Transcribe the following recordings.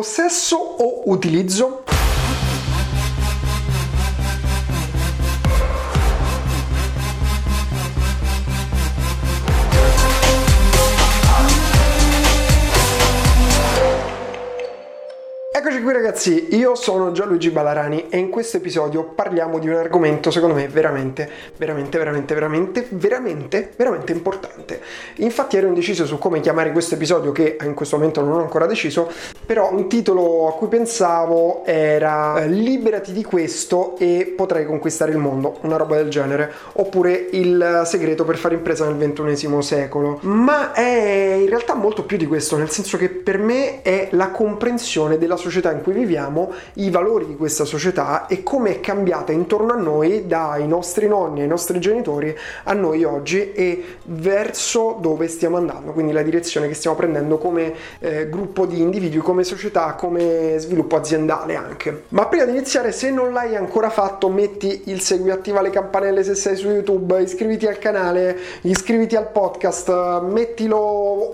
Possesso o utilizzo? Eccoci qui ragazzi, io sono Gianluigi Balarani e in questo episodio parliamo di un argomento secondo me veramente, veramente, veramente, veramente, veramente, veramente importante. Infatti ero indeciso su come chiamare questo episodio che in questo momento non ho ancora deciso, però un titolo a cui pensavo era eh, Liberati di questo e potrai conquistare il mondo, una roba del genere, oppure Il segreto per fare impresa nel ventunesimo secolo. Ma è in realtà molto più di questo, nel senso che per me è la comprensione della società società in cui viviamo, i valori di questa società e come è cambiata intorno a noi dai nostri nonni ai nostri genitori a noi oggi e verso dove stiamo andando, quindi la direzione che stiamo prendendo come eh, gruppo di individui, come società, come sviluppo aziendale anche. Ma prima di iniziare, se non l'hai ancora fatto, metti il segui, attiva le campanelle se sei su YouTube, iscriviti al canale, iscriviti al podcast, mettilo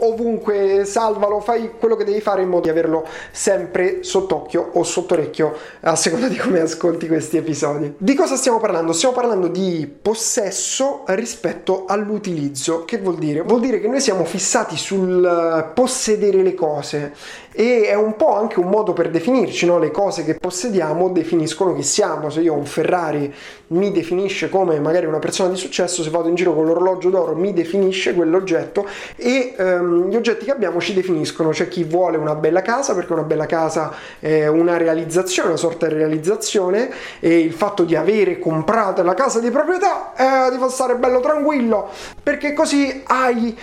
ovunque, salvalo, fai quello che devi fare in modo di averlo sempre sott'occhio o sott'orecchio a seconda di come ascolti questi episodi. Di cosa stiamo parlando? Stiamo parlando di possesso rispetto all'utilizzo. Che vuol dire? Vuol dire che noi siamo fissati sul possedere le cose e è un po' anche un modo per definirci, no? le cose che possediamo definiscono chi siamo, se io ho un Ferrari mi definisce come magari una persona di successo, se vado in giro con l'orologio d'oro mi definisce quell'oggetto. E um, gli oggetti che abbiamo ci definiscono, c'è chi vuole una bella casa perché una bella casa è una realizzazione, una sorta di realizzazione. E il fatto di avere comprato la casa di proprietà eh, ti fa stare bello tranquillo. Perché così hai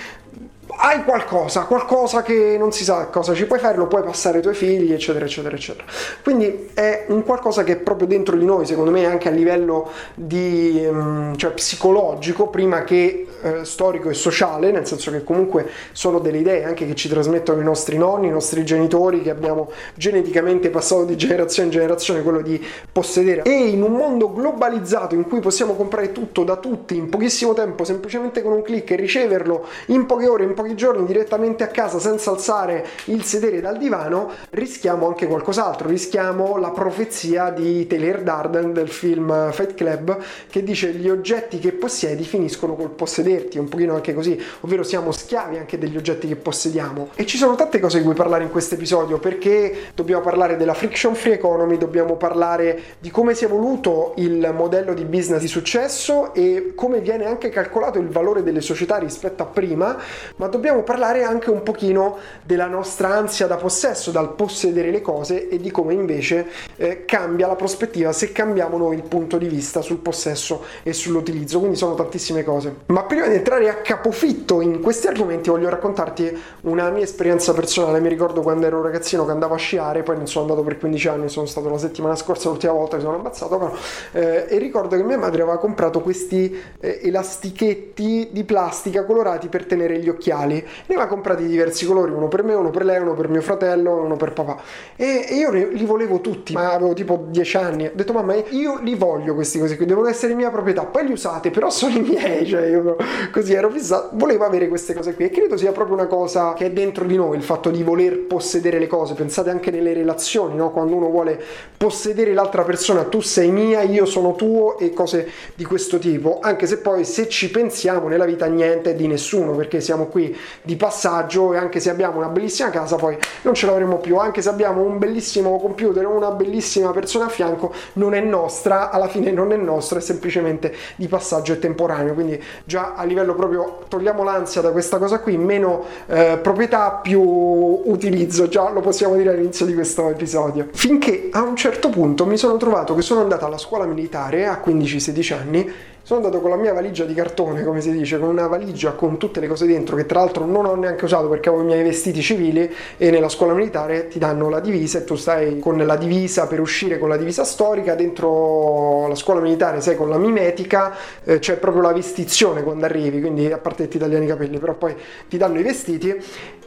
hai qualcosa, qualcosa che non si sa cosa ci puoi fare, lo puoi passare ai tuoi figli, eccetera, eccetera, eccetera. Quindi è un qualcosa che è proprio dentro di noi, secondo me, anche a livello di, um, cioè, psicologico, prima che eh, storico e sociale, nel senso che comunque sono delle idee anche che ci trasmettono i nostri nonni, i nostri genitori, che abbiamo geneticamente passato di generazione in generazione, quello di possedere. E in un mondo globalizzato in cui possiamo comprare tutto da tutti in pochissimo tempo, semplicemente con un clic e riceverlo in poche ore, in pochi pochi giorni direttamente a casa senza alzare il sedere dal divano, rischiamo anche qualcos'altro, rischiamo la profezia di Taylor Darden del film Fight Club che dice gli oggetti che possiedi finiscono col possederti, un pochino anche così, ovvero siamo schiavi anche degli oggetti che possediamo. E ci sono tante cose di cui parlare in questo episodio perché dobbiamo parlare della friction free economy, dobbiamo parlare di come si è evoluto il modello di business di successo e come viene anche calcolato il valore delle società rispetto a prima, ma dobbiamo parlare anche un pochino della nostra ansia da possesso, dal possedere le cose e di come invece eh, cambia la prospettiva se cambiamo noi il punto di vista sul possesso e sull'utilizzo. Quindi sono tantissime cose. Ma prima di entrare a capofitto in questi argomenti voglio raccontarti una mia esperienza personale. Mi ricordo quando ero ragazzino che andavo a sciare, poi non sono andato per 15 anni, sono stato la settimana scorsa l'ultima volta che sono ammazzato, però, eh, e ricordo che mia madre aveva comprato questi eh, elastichetti di plastica colorati per tenere gli occhiali uguali. Ne aveva comprati diversi colori, uno per me, uno per lei, uno per mio fratello, uno per papà. E, e io li volevo tutti, ma avevo tipo 10 anni. Ho detto, mamma, io li voglio questi cose qui, devono essere mia proprietà. Poi li usate, però sono i miei. Cioè, io così ero fissato, volevo avere queste cose qui. E credo sia proprio una cosa che è dentro di noi, il fatto di voler possedere le cose. Pensate anche nelle relazioni, no? Quando uno vuole possedere l'altra persona, tu sei mia, io sono tuo e cose di questo tipo. Anche se poi, se ci pensiamo nella vita, niente è di nessuno, perché siamo qui di passaggio e anche se abbiamo una bellissima casa poi non ce l'avremo più, anche se abbiamo un bellissimo computer una bellissima persona a fianco non è nostra, alla fine non è nostra, è semplicemente di passaggio e temporaneo, quindi già a livello proprio togliamo l'ansia da questa cosa qui, meno eh, proprietà più utilizzo, già lo possiamo dire all'inizio di questo episodio. Finché a un certo punto mi sono trovato che sono andato alla scuola militare a 15-16 anni sono andato con la mia valigia di cartone, come si dice, con una valigia con tutte le cose dentro, che tra l'altro non ho neanche usato perché avevo i miei vestiti civili e nella scuola militare ti danno la divisa e tu stai con la divisa per uscire con la divisa storica, dentro la scuola militare sei con la mimetica, eh, c'è proprio la vestizione quando arrivi, quindi a parte che ti tagliano i capelli, però poi ti danno i vestiti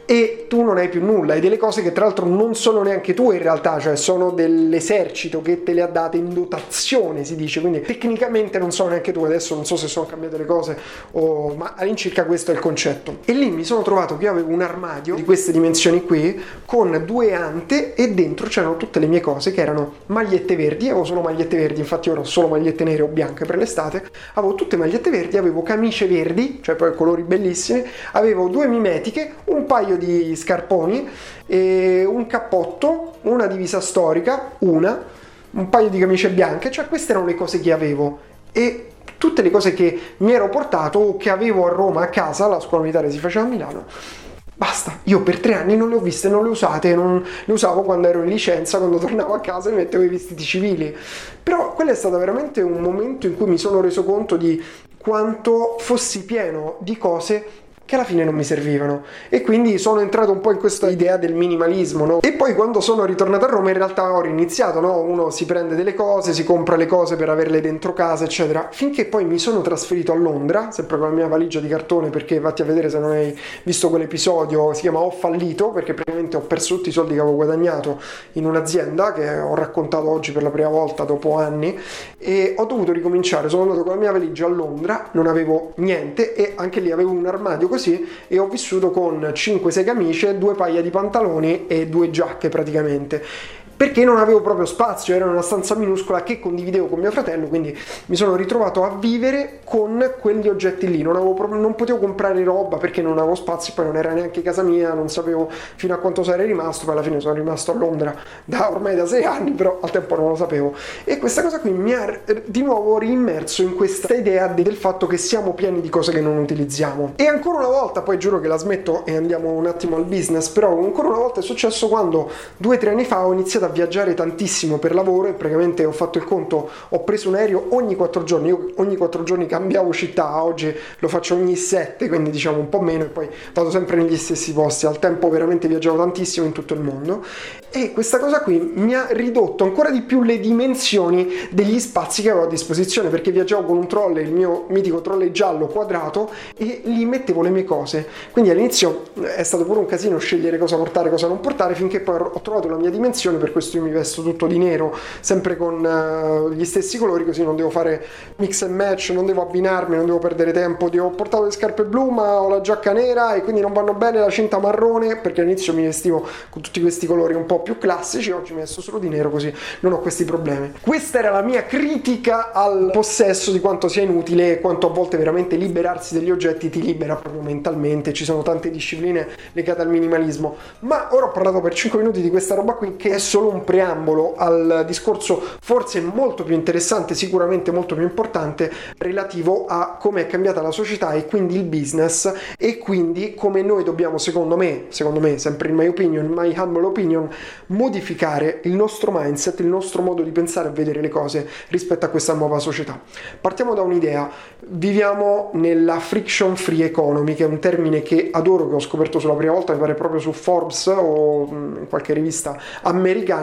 e tu non hai più nulla, hai delle cose che tra l'altro non sono neanche tue in realtà, cioè sono dell'esercito che te le ha date in dotazione, si dice, quindi tecnicamente non sono neanche tue, adesso non so se sono cambiate le cose, o... ma all'incirca questo è il concetto. E lì mi sono trovato che avevo un armadio di queste dimensioni qui con due ante e dentro c'erano tutte le mie cose che erano magliette verdi, avevo solo magliette verdi, infatti ora ho solo magliette nere o bianche per l'estate, avevo tutte magliette verdi, avevo camicie verdi, cioè poi colori bellissimi, avevo due mimetiche, un paio di scarponi, un cappotto, una divisa storica, una, un paio di camicie bianche, cioè queste erano le cose che avevo e tutte le cose che mi ero portato o che avevo a Roma a casa, la scuola militare si faceva a Milano. Basta, io per tre anni non le ho viste, non le usate, non le usavo quando ero in licenza, quando tornavo a casa e mettevo i vestiti civili. Però quello è stato veramente un momento in cui mi sono reso conto di quanto fossi pieno di cose che alla fine non mi servivano e quindi sono entrato un po' in questa idea del minimalismo no? e poi quando sono ritornato a Roma in realtà ho iniziato no? uno si prende delle cose si compra le cose per averle dentro casa eccetera finché poi mi sono trasferito a Londra sempre con la mia valigia di cartone perché vatti a vedere se non hai visto quell'episodio si chiama ho fallito perché praticamente ho perso tutti i soldi che avevo guadagnato in un'azienda che ho raccontato oggi per la prima volta dopo anni e ho dovuto ricominciare sono andato con la mia valigia a Londra non avevo niente e anche lì avevo un armadio così e ho vissuto con 5-6 camicie, due paia di pantaloni e due giacche praticamente perché non avevo proprio spazio, era una stanza minuscola che condividevo con mio fratello, quindi mi sono ritrovato a vivere con quegli oggetti lì, non, proprio, non potevo comprare roba perché non avevo spazio, poi non era neanche casa mia, non sapevo fino a quanto sarei rimasto, poi alla fine sono rimasto a Londra da ormai da sei anni, però al tempo non lo sapevo. E questa cosa qui mi ha di nuovo riimmerso in questa idea del fatto che siamo pieni di cose che non utilizziamo. E ancora una volta, poi giuro che la smetto e andiamo un attimo al business, però ancora una volta è successo quando due o tre anni fa ho iniziato a viaggiare tantissimo per lavoro e praticamente ho fatto il conto, ho preso un aereo ogni quattro giorni, io ogni quattro giorni cambiavo città, oggi lo faccio ogni sette, quindi diciamo un po' meno e poi vado sempre negli stessi posti, al tempo veramente viaggiavo tantissimo in tutto il mondo. E questa cosa qui mi ha ridotto ancora di più le dimensioni degli spazi che avevo a disposizione perché viaggiavo con un trolley, il mio mitico trolley giallo quadrato e lì mettevo le mie cose, quindi all'inizio è stato pure un casino scegliere cosa portare, cosa non portare finché poi ho trovato la mia dimensione per questo io mi vesto tutto di nero, sempre con uh, gli stessi colori, così non devo fare mix and match, non devo abbinarmi, non devo perdere tempo. Ho portato le scarpe blu, ma ho la giacca nera e quindi non vanno bene la cinta marrone, perché all'inizio mi vestivo con tutti questi colori un po' più classici, oggi mi vesto solo di nero, così non ho questi problemi. Questa era la mia critica al possesso di quanto sia inutile e quanto a volte veramente liberarsi degli oggetti ti libera proprio mentalmente. Ci sono tante discipline legate al minimalismo. Ma ora ho parlato per 5 minuti di questa roba qui che è solo un preambolo al discorso forse molto più interessante, sicuramente molto più importante, relativo a come è cambiata la società e quindi il business e quindi come noi dobbiamo, secondo me, secondo me, sempre in my opinion, in my humble opinion, modificare il nostro mindset, il nostro modo di pensare e vedere le cose rispetto a questa nuova società. Partiamo da un'idea, viviamo nella friction free economy, che è un termine che adoro, che ho scoperto sulla prima volta, mi pare proprio su Forbes o in qualche rivista americana,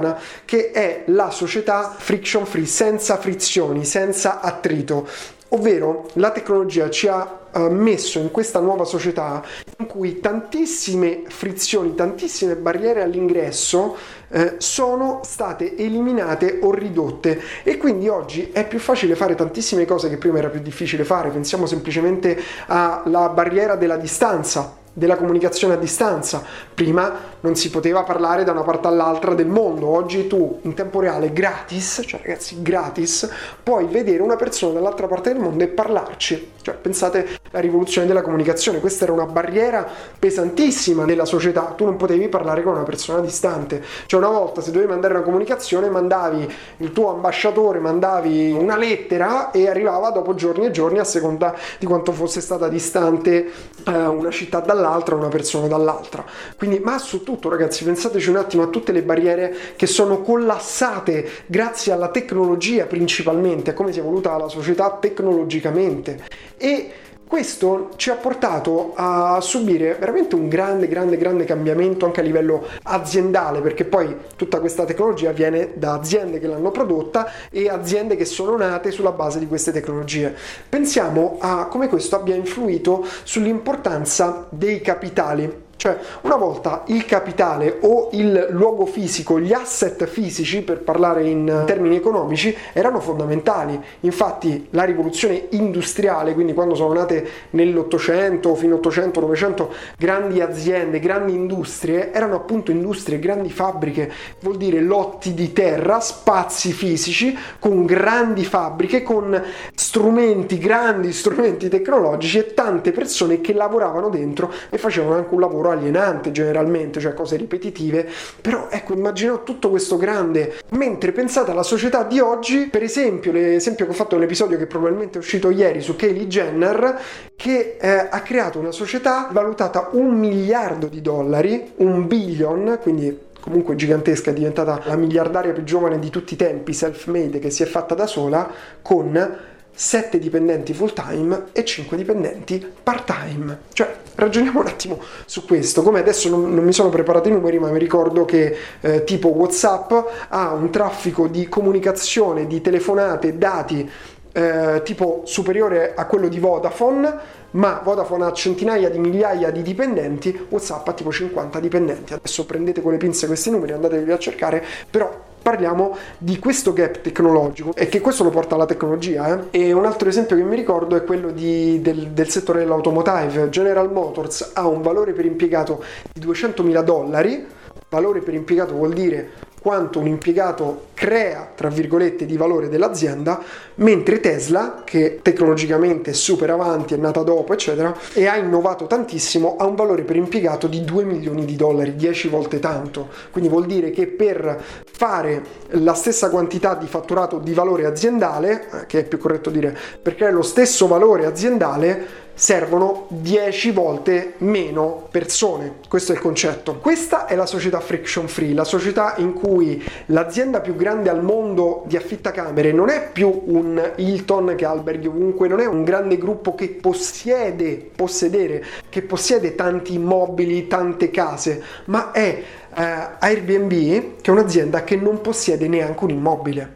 che è la società friction free, senza frizioni, senza attrito. Ovvero la tecnologia ci ha uh, messo in questa nuova società in cui tantissime frizioni, tantissime barriere all'ingresso eh, sono state eliminate o ridotte e quindi oggi è più facile fare tantissime cose che prima era più difficile fare. Pensiamo semplicemente alla barriera della distanza della comunicazione a distanza. Prima non si poteva parlare da una parte all'altra del mondo, oggi tu in tempo reale gratis, cioè ragazzi gratis, puoi vedere una persona dall'altra parte del mondo e parlarci. Cioè pensate alla rivoluzione della comunicazione, questa era una barriera pesantissima nella società, tu non potevi parlare con una persona distante. Cioè una volta se dovevi mandare una comunicazione mandavi il tuo ambasciatore, mandavi una lettera e arrivava dopo giorni e giorni a seconda di quanto fosse stata distante eh, una città dall'altra dall'altra una persona dall'altra. Quindi, ma su tutto, ragazzi, pensateci un attimo a tutte le barriere che sono collassate grazie alla tecnologia principalmente, a come si è evoluta la società tecnologicamente. E questo ci ha portato a subire veramente un grande, grande, grande cambiamento anche a livello aziendale, perché poi tutta questa tecnologia viene da aziende che l'hanno prodotta e aziende che sono nate sulla base di queste tecnologie. Pensiamo a come questo abbia influito sull'importanza dei capitali Cioè, una volta il capitale o il luogo fisico, gli asset fisici, per parlare in termini economici, erano fondamentali. Infatti, la rivoluzione industriale, quindi quando sono nate nell'Ottocento, fino all'Ottocento, Novecento, grandi aziende, grandi industrie, erano appunto industrie, grandi fabbriche, vuol dire lotti di terra, spazi fisici, con grandi fabbriche, con strumenti, grandi strumenti tecnologici e tante persone che lavoravano dentro e facevano anche un lavoro alienante generalmente, cioè cose ripetitive, però ecco immaginate tutto questo grande, mentre pensate alla società di oggi, per esempio l'esempio che ho fatto nell'episodio che probabilmente è uscito ieri su Kylie Jenner, che eh, ha creato una società valutata un miliardo di dollari, un billion, quindi comunque gigantesca, è diventata la miliardaria più giovane di tutti i tempi, self-made, che si è fatta da sola, con 7 dipendenti full time e 5 dipendenti part time. Cioè, ragioniamo un attimo su questo. Come adesso non, non mi sono preparato i numeri, ma mi ricordo che eh, tipo WhatsApp ha un traffico di comunicazione, di telefonate, dati eh, tipo superiore a quello di Vodafone, ma Vodafone ha centinaia di migliaia di dipendenti, WhatsApp ha tipo 50 dipendenti. Adesso prendete con le pinze questi numeri, andatevi a cercare, però parliamo di questo gap tecnologico e che questo lo porta alla tecnologia. Eh? E un altro esempio che mi ricordo è quello di, del, del, settore dell'automotive. General Motors ha un valore per impiegato di 200.000 dollari. Valore per impiegato vuol dire quanto un impiegato crea, tra virgolette, di valore dell'azienda, mentre Tesla, che tecnologicamente è super avanti, è nata dopo, eccetera, e ha innovato tantissimo, ha un valore per impiegato di 2 milioni di dollari, 10 volte tanto. Quindi vuol dire che per fare la stessa quantità di fatturato di valore aziendale, eh, che è più corretto dire, per creare lo stesso valore aziendale, servono 10 volte meno persone. Questo è il concetto. Questa è la società friction free, la società in cui l'azienda più grande al mondo di affittacamere non è più un Hilton che alberghi ovunque, non è un grande gruppo che possiede, possedere, che possiede tanti immobili, tante case, ma è eh, Airbnb che è un'azienda che non possiede neanche un immobile.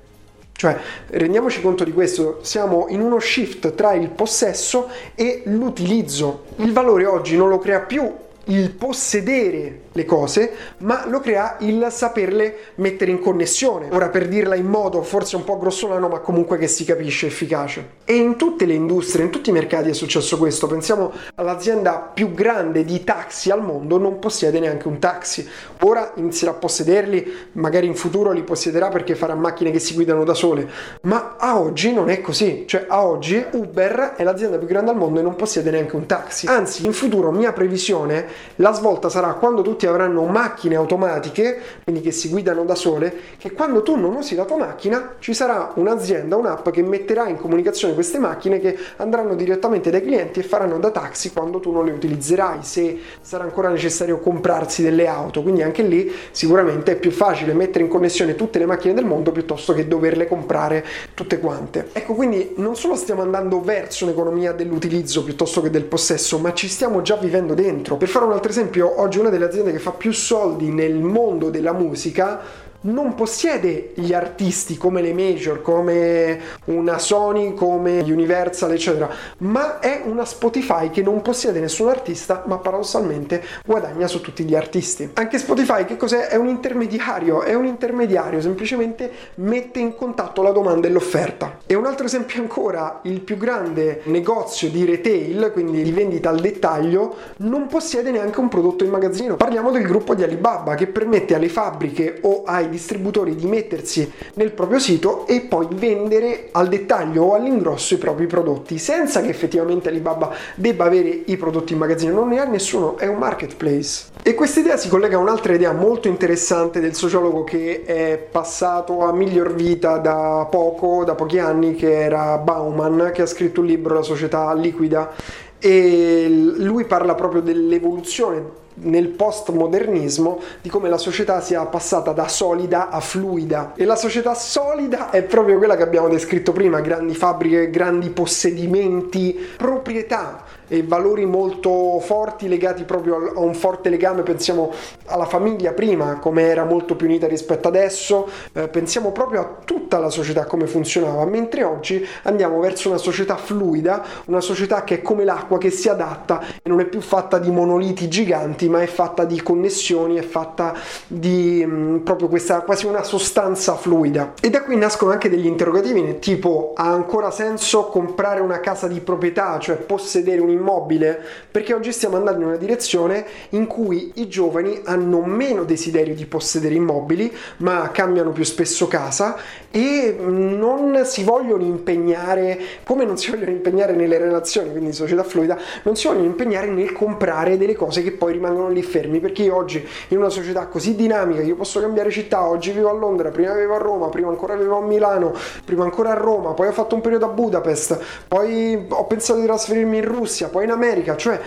Cioè, rendiamoci conto di questo, siamo in uno shift tra il possesso e l'utilizzo. Il valore oggi non lo crea più il possedere le cose, ma lo crea il saperle mettere in connessione. Ora per dirla in modo forse un po' grossolano, ma comunque che si capisce efficace. E in tutte le industrie, in tutti i mercati è successo questo. Pensiamo all'azienda più grande di taxi al mondo, non possiede neanche un taxi. Ora inizierà a possederli, magari in futuro li possederà perché farà macchine che si guidano da sole, ma a oggi non è così. Cioè a oggi Uber è l'azienda più grande al mondo e non possiede neanche un taxi. Anzi, in futuro mia previsione la svolta sarà quando tutti avranno macchine automatiche, quindi che si guidano da sole, che quando tu non usi la tua macchina ci sarà un'azienda, un'app che metterà in comunicazione queste macchine che andranno direttamente dai clienti e faranno da taxi quando tu non le utilizzerai, se sarà ancora necessario comprarsi delle auto. Quindi anche lì sicuramente è più facile mettere in connessione tutte le macchine del mondo piuttosto che doverle comprare tutte quante. Ecco, quindi non solo stiamo andando verso un'economia dell'utilizzo piuttosto che del possesso, ma ci stiamo già vivendo dentro. Per fare un altro esempio, oggi una delle aziende che fa più soldi nel mondo della musica non possiede gli artisti come le major, come una Sony, come Universal, eccetera, ma è una Spotify che non possiede nessun artista, ma paradossalmente guadagna su tutti gli artisti. Anche Spotify che cos'è? È un intermediario, è un intermediario, semplicemente mette in contatto la domanda e l'offerta. E un altro esempio ancora, il più grande negozio di retail, quindi di vendita al dettaglio, non possiede neanche un prodotto in magazzino. Parliamo del gruppo di Alibaba che permette alle fabbriche o ai distributori di mettersi nel proprio sito e poi vendere al dettaglio o all'ingrosso i propri prodotti senza che effettivamente Alibaba debba avere i prodotti in magazzino, non ne ha nessuno, è un marketplace. E questa idea si collega a un'altra idea molto interessante del sociologo che è passato a miglior vita da poco, da pochi anni, che era Bauman, che ha scritto un libro La società liquida e lui parla proprio dell'evoluzione nel postmodernismo di come la società sia passata da solida a fluida. E la società solida è proprio quella che abbiamo descritto prima, grandi fabbriche, grandi possedimenti, proprietà e valori molto forti legati proprio a un forte legame, pensiamo alla famiglia prima come era molto più unita rispetto adesso, eh, pensiamo proprio a tutta la società come funzionava, mentre oggi andiamo verso una società fluida, una società che è come l'acqua che si adatta e non è più fatta di monoliti giganti ma è fatta di connessioni, è fatta di mh, mm, proprio questa quasi una sostanza fluida. E da qui nascono anche degli interrogativi, tipo ha ancora senso comprare una casa di proprietà, cioè possedere un immobile? Perché oggi stiamo andando in una direzione in cui i giovani hanno meno desiderio di possedere immobili, ma cambiano più spesso casa e non si vogliono impegnare, come non si vogliono impegnare nelle relazioni, quindi società fluida, non si vogliono impegnare nel comprare delle cose che poi rimangono lì fermi, perché io oggi in una società così dinamica, io posso cambiare città, oggi vivo a Londra, prima vivo a Roma, prima ancora vivo a Milano, prima ancora a Roma, poi ho fatto un periodo a Budapest, poi ho pensato di trasferirmi in Russia, poi in America, cioè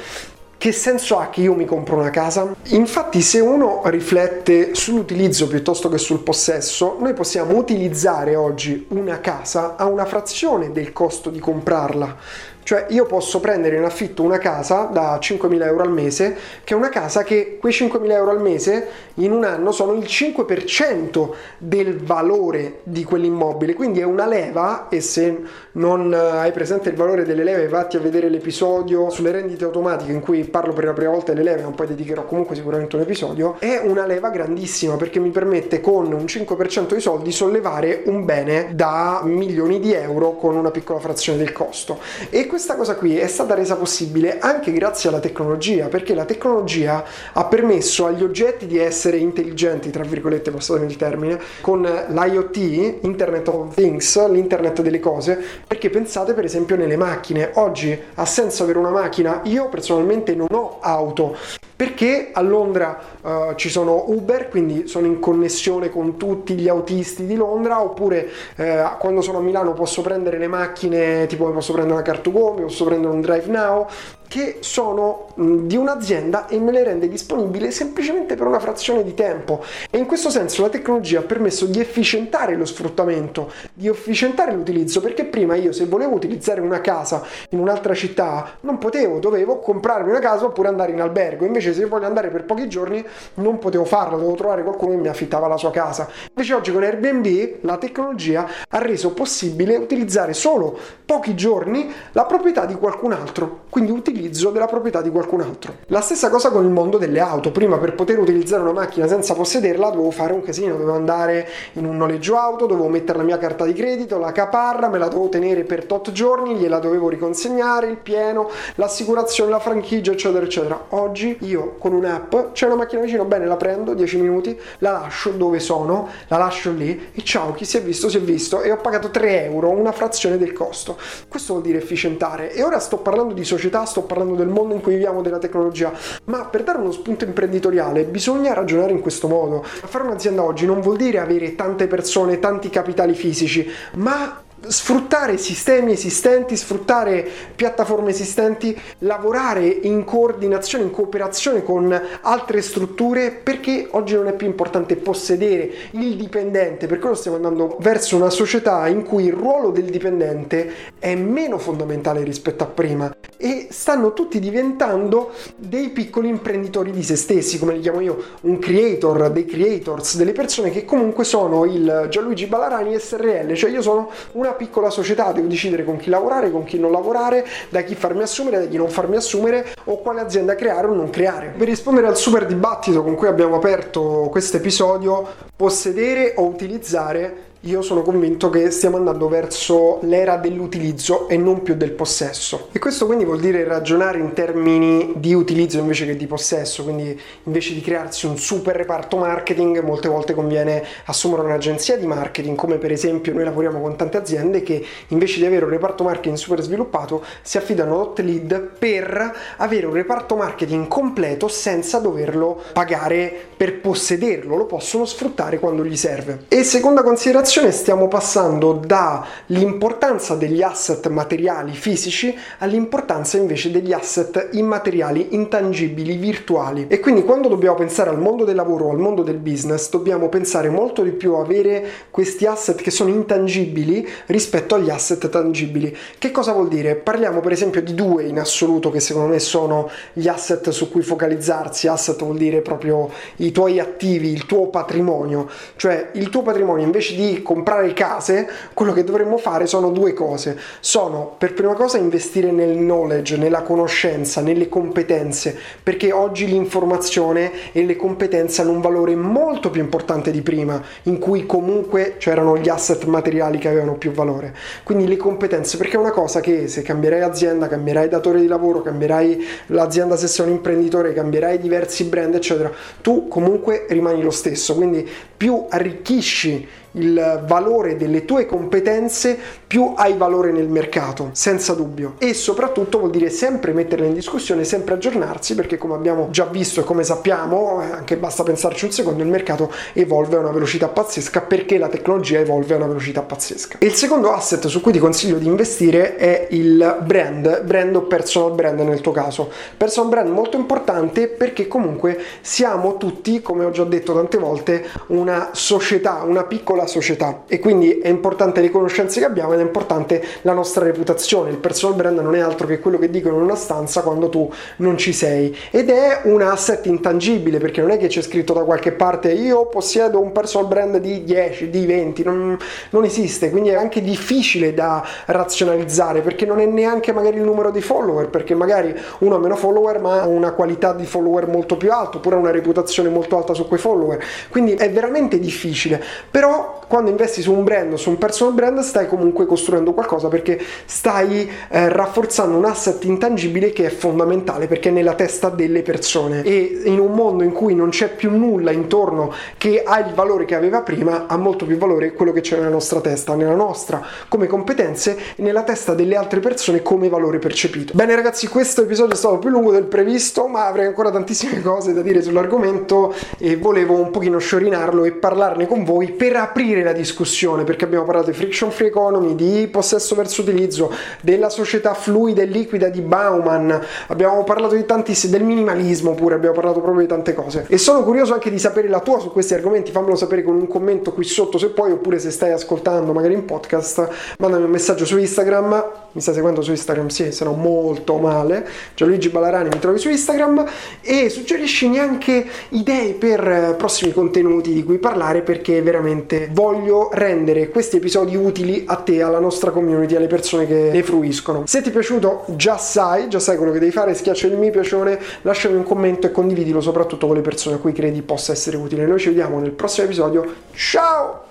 che senso ha che io mi compro una casa? Infatti se uno riflette sull'utilizzo piuttosto che sul possesso, noi possiamo utilizzare oggi una casa a una frazione del costo di comprarla. Cioè io posso prendere in affitto una casa da 5.000 euro al mese, che è una casa che quei 5.000 euro al mese in un anno sono il 5% del valore di quell'immobile, quindi è una leva e se non hai presente il valore delle leve vatti a vedere l'episodio sulle rendite automatiche in cui parlo per la prima volta delle leve, ma poi dedicherò comunque sicuramente un episodio, è una leva grandissima perché mi permette con un 5% di soldi sollevare un bene da milioni di euro con una piccola frazione del costo. E questa cosa qui è stata resa possibile anche grazie alla tecnologia, perché la tecnologia ha permesso agli oggetti di essere intelligenti, tra virgolette, passatemi il termine, con l'IoT, Internet of Things, l'internet delle cose, perché pensate per esempio nelle macchine. Oggi ha senso avere una macchina? Io personalmente non ho auto, perché a Londra uh, ci sono Uber, quindi sono in connessione con tutti gli autisti di Londra, oppure eh, quando sono a Milano posso prendere le macchine, tipo posso prendere una Car2Go, posso prendere un Drive Now, che sono di un'azienda e me le rende disponibili semplicemente per una frazione di tempo e in questo senso la tecnologia ha permesso di efficientare lo sfruttamento, di efficientare l'utilizzo perché prima io se volevo utilizzare una casa in un'altra città non potevo, dovevo comprarmi una casa oppure andare in albergo, invece se voglio andare per pochi giorni non potevo farlo, dovevo trovare qualcuno che mi affittava la sua casa. Invece oggi con Airbnb la tecnologia ha reso possibile utilizzare solo pochi giorni la proprietà di qualcun altro, quindi utilizzo della proprietà di qualcun altro. La stessa cosa con il mondo delle auto. Prima per poter utilizzare una macchina senza possederla dovevo fare un casino, dovevo andare in un noleggio auto, dovevo mettere la mia carta di credito, la caparra, me la dovevo tenere per tot giorni, gliela dovevo riconsegnare, il pieno, l'assicurazione, la franchigia, eccetera, eccetera. Oggi io con un'app c'è una macchina vicino, bene, la prendo 10 minuti, la lascio dove sono, la lascio lì e ciao, chi si è visto si è visto e ho pagato 3 euro, una frazione del costo. Questo vuol dire efficientare. E ora sto parlando di società, sto parlando del mondo in cui viviamo, della tecnologia, ma per dare uno spunto imprenditoriale bisogna ragionare in questo modo. Fare un'azienda oggi non vuol dire avere tante persone, tanti capitali fisici, ma sfruttare sistemi esistenti, sfruttare piattaforme esistenti, lavorare in coordinazione, in cooperazione con altre strutture perché oggi non è più importante possedere il dipendente, per quello stiamo andando verso una società in cui il ruolo del dipendente è meno fondamentale rispetto a prima e stanno tutti diventando dei piccoli imprenditori di se stessi, come li chiamo io, un creator, dei creators, delle persone che comunque sono il Gianluigi Balarani SRL, cioè io sono una una piccola società, devo decidere con chi lavorare, con chi non lavorare, da chi farmi assumere, da chi non farmi assumere o quale azienda creare o non creare. Per rispondere al super dibattito con cui abbiamo aperto questo episodio, possedere o utilizzare io sono convinto che stiamo andando verso l'era dell'utilizzo e non più del possesso. E questo quindi vuol dire ragionare in termini di utilizzo invece che di possesso, quindi invece di crearsi un super reparto marketing, molte volte conviene assumere un'agenzia di marketing, come per esempio noi lavoriamo con tante aziende che invece di avere un reparto marketing super sviluppato si affidano a Hot Lead per avere un reparto marketing completo senza doverlo pagare per possederlo, lo possono sfruttare quando gli serve. E seconda considerazione situazione stiamo passando dall'importanza degli asset materiali fisici all'importanza invece degli asset immateriali, intangibili, virtuali. E quindi quando dobbiamo pensare al mondo del lavoro al mondo del business, dobbiamo pensare molto di più a avere questi asset che sono intangibili rispetto agli asset tangibili. Che cosa vuol dire? Parliamo per esempio di due in assoluto che secondo me sono gli asset su cui focalizzarsi. Asset vuol dire proprio i tuoi attivi, il tuo patrimonio, cioè il tuo patrimonio invece di comprare case, quello che dovremmo fare sono due cose. Sono per prima cosa investire nel knowledge, nella conoscenza, nelle competenze, perché oggi l'informazione e le competenze hanno un valore molto più importante di prima, in cui comunque c'erano gli asset materiali che avevano più valore. Quindi le competenze, perché è una cosa che se cambierai azienda, cambierai datore di lavoro, cambierai l'azienda se sei un imprenditore, cambierai diversi brand, eccetera, tu comunque rimani lo stesso. Quindi più arricchisci il valore delle tue competenze, più hai valore nel mercato, senza dubbio. E soprattutto vuol dire sempre metterle in discussione, sempre aggiornarsi, perché come abbiamo già visto e come sappiamo, eh, anche basta pensarci un secondo, il mercato evolve a una velocità pazzesca perché la tecnologia evolve a una velocità pazzesca. E il secondo asset su cui ti consiglio di investire è il brand, brand o personal brand nel tuo caso. Personal brand molto importante perché comunque siamo tutti, come ho già detto tante volte, una società, una piccola la società. E quindi è importante le conoscenze che abbiamo ed è importante la nostra reputazione. Il personal brand non è altro che quello che dicono in una stanza quando tu non ci sei. Ed è un asset intangibile perché non è che c'è scritto da qualche parte io possiedo un personal brand di 10, di 20, non, non esiste, quindi è anche difficile da razionalizzare perché non è neanche magari il numero di follower, perché magari uno ha meno follower ma ha una qualità di follower molto più alta oppure una reputazione molto alta su quei follower, quindi è veramente difficile, però quando investi su un brand su un personal brand stai comunque costruendo qualcosa perché stai eh, rafforzando un asset intangibile che è fondamentale perché è nella testa delle persone. E in un mondo in cui non c'è più nulla intorno che ha il valore che aveva prima ha molto più valore quello che c'è nella nostra testa nella nostra come competenze e nella testa delle altre persone come valore percepito. Bene ragazzi questo episodio è stato più lungo del previsto ma avrei ancora tantissime cose da dire sull'argomento e volevo un pochino sciorinarlo e parlarne con voi per aprire aprire la discussione perché abbiamo parlato di friction free economy, di possesso verso utilizzo, della società fluida e liquida di Bauman, abbiamo parlato di tantissimi, del minimalismo pure, abbiamo parlato proprio di tante cose. E sono curioso anche di sapere la tua su questi argomenti, fammelo sapere con un commento qui sotto se puoi, oppure se stai ascoltando magari in podcast, mandami un messaggio su Instagram, mi stai seguendo su Instagram? Sì, se no molto male. Gianluigi Balarani mi trovi su Instagram e suggerisci anche idee per prossimi contenuti di cui parlare perché veramente voglio rendere questi episodi utili a te, alla nostra community, alle persone che ne fruiscono. Se ti è piaciuto, già sai, già sai quello che devi fare, schiaccia il mi piacione, lasciami un commento e condividilo soprattutto con le persone a cui credi possa essere utile. Noi ci vediamo nel prossimo episodio. Ciao!